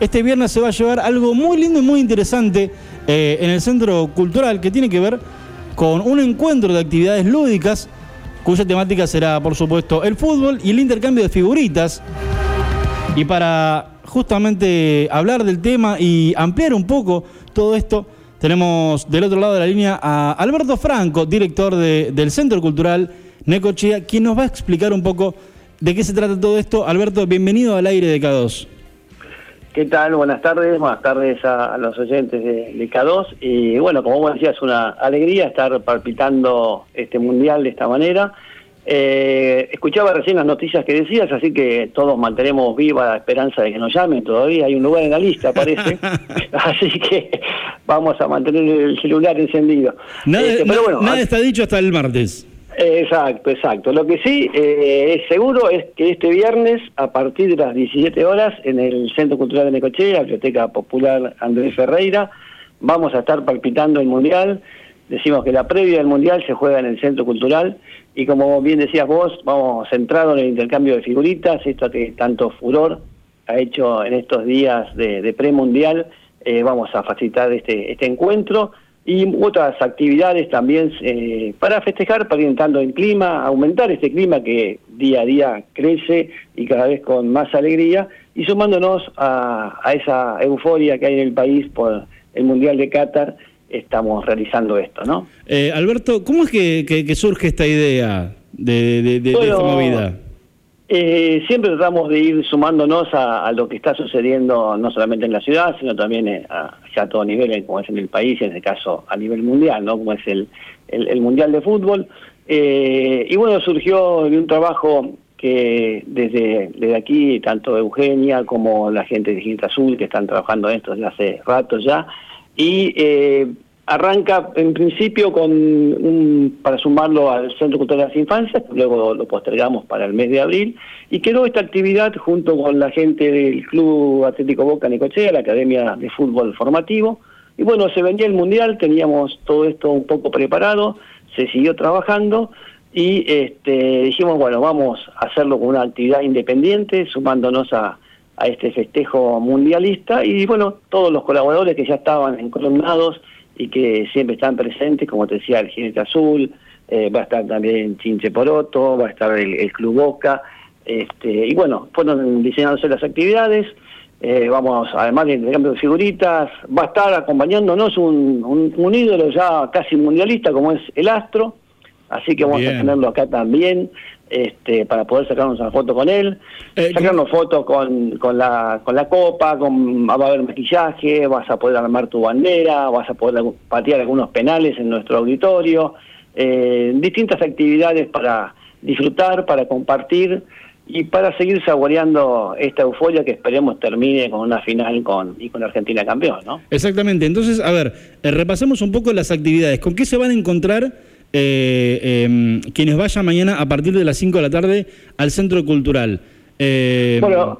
este viernes se va a llevar algo muy lindo y muy interesante eh, en el Centro Cultural que tiene que ver con un encuentro de actividades lúdicas cuya temática será, por supuesto, el fútbol y el intercambio de figuritas. Y para justamente hablar del tema y ampliar un poco todo esto, tenemos del otro lado de la línea a Alberto Franco, director del Centro Cultural Necochea, quien nos va a explicar un poco de qué se trata todo esto. Alberto, bienvenido al aire de K2. ¿Qué tal? Buenas tardes, buenas tardes a, los oyentes de, K2. Y bueno, como vos decías, es una alegría estar palpitando este mundial de esta manera. Eh, escuchaba recién las noticias que decías, así que todos mantenemos viva la esperanza de que nos llamen. Todavía hay un lugar en la lista, parece. así que vamos a mantener el celular encendido. Nada, este, nada está dicho hasta el martes. Exacto, exacto. Lo que sí eh, es seguro es que este viernes, a partir de las 17 horas, en el Centro Cultural de Necochea, Biblioteca Popular Andrés Ferreira, vamos a estar palpitando el Mundial. Decimos que la previa del Mundial se juega en el Centro Cultural y como bien decías vos, vamos centrado en el intercambio de figuritas, esto que tanto furor ha hecho en estos días de, de premundial, eh, vamos a facilitar este, este encuentro y otras actividades también eh, para festejar, para ir entrando en clima, aumentar este clima que día a día crece y cada vez con más alegría, y sumándonos a, esa euforia que hay en el país por el Mundial de Qatar, estamos realizando esto, ¿no? Eh, Alberto, ¿cómo es que, surge esta idea de, de esta movida? Eh, siempre tratamos de ir sumándonos a, lo que está sucediendo no solamente en la ciudad, sino también eh, a, a todo nivel, como es en el país, en este caso a nivel mundial, ¿no? como es el, el, Mundial de Fútbol. Eh, y bueno, surgió de un trabajo que desde, desde aquí, tanto Eugenia como la gente de Ginta Azul, que están trabajando en esto desde hace rato ya, y eh, Arranca en principio con un, para sumarlo al Centro Cultural de las Infancias, luego lo postergamos para el mes de abril, y quedó esta actividad junto con la gente del Club Atlético Boca Nicochea, la Academia de Fútbol Formativo, y bueno, se venía el Mundial, teníamos todo esto un poco preparado, se siguió trabajando, y este, dijimos, bueno, vamos a hacerlo con una actividad independiente, sumándonos a, a este festejo mundialista, y bueno, todos los colaboradores que ya estaban encolumnados, y que siempre están presentes, como te decía, el Jinete Azul, eh, va a estar también Chinche Poroto, va a estar el, Club Boca, este, y bueno, fueron diseñándose las actividades, eh, vamos, además del intercambio de figuritas, va a estar acompañándonos un, un, ídolo ya casi mundialista como es el Astro, así que vamos a tenerlo acá también este, para poder sacarnos una foto con él, eh, sacarnos fotos con, con, la, con la copa, con, va a haber maquillaje, vas a poder armar tu bandera, vas a poder patear algunos penales en nuestro auditorio, eh, distintas actividades para disfrutar, para compartir y para seguir saboreando esta euforia que esperemos termine con una final con, y con Argentina campeón, ¿no? Exactamente. Entonces, a ver, eh, repasemos un poco las actividades. ¿Con qué se van a encontrar eh, em, quienes vayan mañana a partir de las 5 de la tarde al Centro Cultural. Eh, bueno,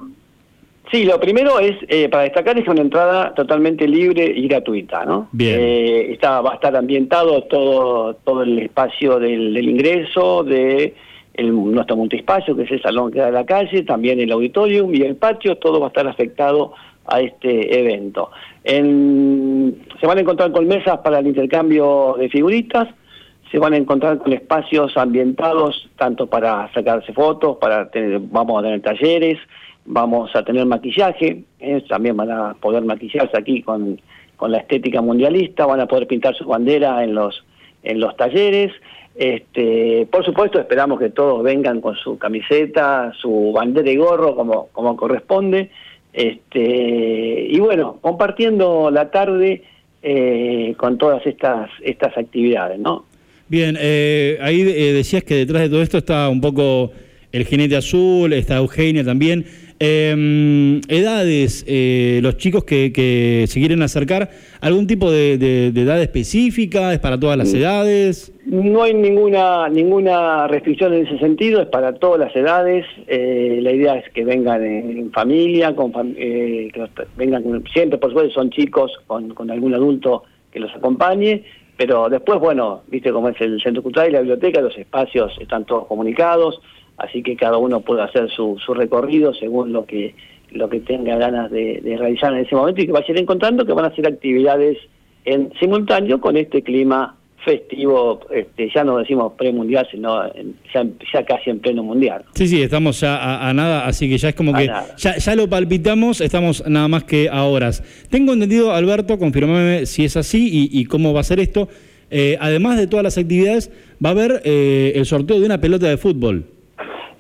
sí, lo primero es, eh, para destacar, es una entrada totalmente libre y gratuita, ¿no? Bien. Eh, está, va a estar ambientado todo, todo el espacio del, ingreso, de nuestro multiespacio, que es el salón que da a la calle, también el auditorium y el patio, todo va a estar afectado a este evento. En, se van a encontrar con mesas para el intercambio de figuritas, se van a encontrar con espacios ambientados tanto para sacarse fotos, para tener, vamos a tener talleres, vamos a tener maquillaje, ¿eh? también van a poder maquillarse aquí con, con la estética mundialista, van a poder pintar su bandera en los, en los talleres. Este, por supuesto esperamos que todos vengan con su camiseta, su bandera y gorro como, como corresponde. Este, y bueno, compartiendo la tarde eh, con todas estas, estas actividades, ¿no? Bien, eh, ahí eh, decías que detrás de todo esto está un poco el jinete azul, está Eugenia también. Em, edades, eh, los chicos que, se quieren acercar, ¿algún tipo de, edad específica? ¿Es para todas las mm. edades? No hay ninguna ninguna restricción en ese sentido, es para todas las edades. la idea es que vengan en, familia, con, que vengan siempre, por supuesto, son chicos con, con algún adulto que los acompañe pero después, bueno, viste cómo es el centro cultural y la biblioteca, los espacios están todos comunicados, así que cada uno puede hacer su, su recorrido según lo que lo que tenga ganas de, realizar en ese momento y que vayan encontrando que van a hacer actividades en simultáneo con este clima festivo, este, ya no decimos premundial, sino ya, casi en pleno mundial. Sí, sí, estamos ya a, nada, así que ya es como que ya, ya, lo palpitamos, estamos nada más que a horas. Tengo entendido, Alberto, confirmame si es así y, cómo va a ser esto. Eh, además de todas las actividades, va a haber eh, el sorteo de una pelota de fútbol.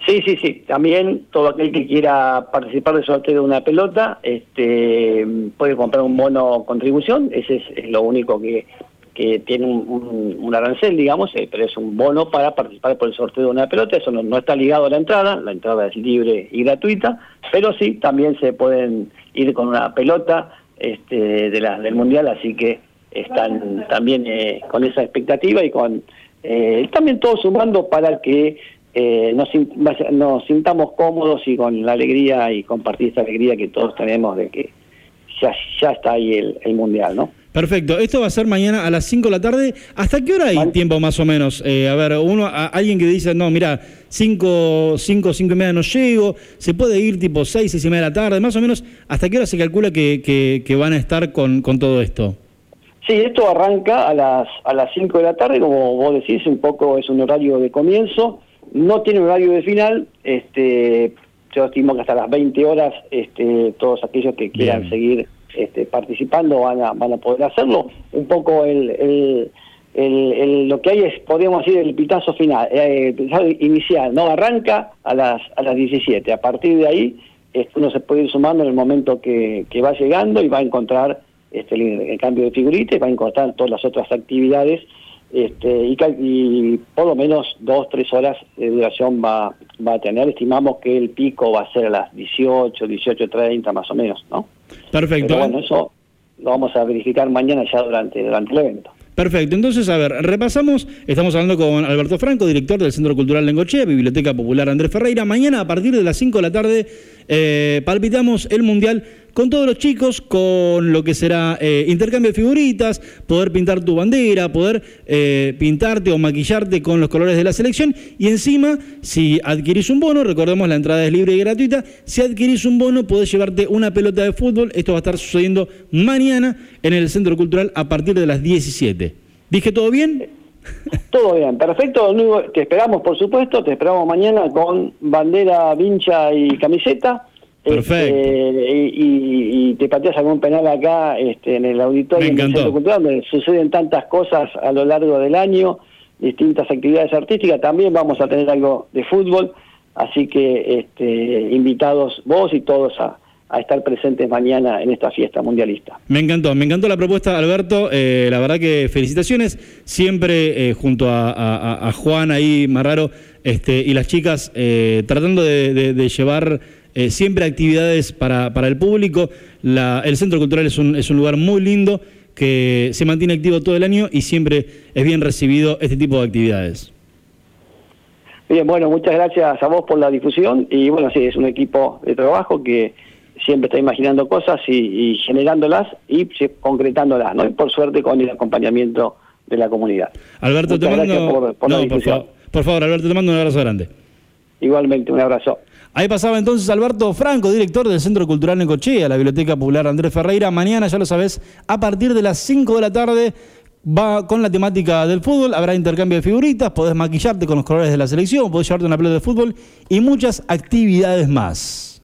Sí, sí, sí. También todo aquel que quiera participar del sorteo de una pelota este, puede comprar un bono contribución. Ese es lo único que que tiene un, arancel, digamos, eh, pero es un bono para participar por el sorteo de una pelota, eso no, está ligado a la entrada, la entrada es libre y gratuita, pero sí, también se pueden ir con una pelota este, de la, del Mundial, así que están también eh, con esa expectativa y con eh, también todos sumando para que nos, nos sintamos cómodos y con la alegría y compartir esa alegría que todos tenemos de que ya, ya está ahí el, el Mundial, ¿no? Perfecto. Esto va a ser mañana a las 5 de la tarde. ¿Hasta qué hora hay tiempo más o menos? Eh, a ver, uno, alguien que dice, no, mira, 5, 5, 5 y media no llego, se puede ir tipo 6, 6 y media de la tarde, más o menos, ¿hasta qué hora se calcula que, que, van a estar con, con, todo esto? Sí, esto arranca a las, a las 5 de la tarde, como vos decís, un poco es un horario de comienzo, no tiene horario de final, este, yo estimo que hasta las 20 horas este, todos aquellos que quieran seguir este, participando van a, van a poder hacerlo. Un poco el, el, lo que hay es, podríamos decir, el pitazo final, eh, el inicial, ¿no? Arranca a las, a las 17. A partir de ahí uno se puede ir sumando en el momento que, que va llegando y va a encontrar este, el, cambio de figurita y va a encontrar todas las otras actividades este, y, por lo menos dos, tres horas de duración va, va a tener. Estimamos que el pico va a ser a las 18, 18, 30 más o menos, ¿no? Perfecto. bueno, eso lo vamos a verificar mañana ya durante, durante el evento. Perfecto, entonces, a ver, repasamos, estamos hablando con Alberto Franco, director del Centro Cultural Lengochea, Biblioteca Popular Andrés Ferreira. Mañana, a partir de las 5 de la tarde, eh, palpitamos el Mundial con todos los chicos, con lo que será eh, intercambio de figuritas, poder pintar tu bandera, poder eh, pintarte o maquillarte con los colores de la selección. Y encima, si adquirís un bono, recordemos la entrada es libre y gratuita, si adquirís un bono podés llevarte una pelota de fútbol. Esto va a estar sucediendo mañana en el Centro Cultural a partir de las 17. ¿Dije todo bien? Todo bien, perfecto. Te esperamos, por supuesto, te esperamos mañana con bandera, vincha y camiseta. Perfecto. Este, y, te pateas algún penal acá este, en el auditorio Me donde suceden tantas cosas a lo largo del año, distintas actividades artísticas. También vamos a tener algo de fútbol, así que este, invitados vos y todos a, estar presentes mañana en esta fiesta mundialista. Me encantó, me encantó la propuesta, Alberto. Eh, la verdad que felicitaciones. Siempre eh, junto a, Juan ahí, Marraro, este, y las chicas, eh, tratando de llevar eh, siempre actividades para, para el público. el Centro Cultural es un, es un lugar muy lindo que se mantiene activo todo el año y siempre es bien recibido este tipo de actividades. Bien, bueno, muchas gracias a vos por la difusión y bueno, sí, es un equipo de trabajo que siempre está imaginando cosas y, generándolas y concretándolas, ¿no? Y por suerte con el acompañamiento de la comunidad. Alberto, te mando... Por, difusión. por favor, Alberto, te mando un abrazo grande. Igualmente, un abrazo. Ahí pasaba entonces Alberto Franco, director del Centro Cultural Necochea, la Biblioteca Popular Andrés Ferreira. Mañana, ya lo sabes, a partir de las 5 de la tarde va con la temática del fútbol, habrá intercambio de figuritas, podés maquillarte con los colores de la selección, podés llevarte una pelota de fútbol y muchas actividades más.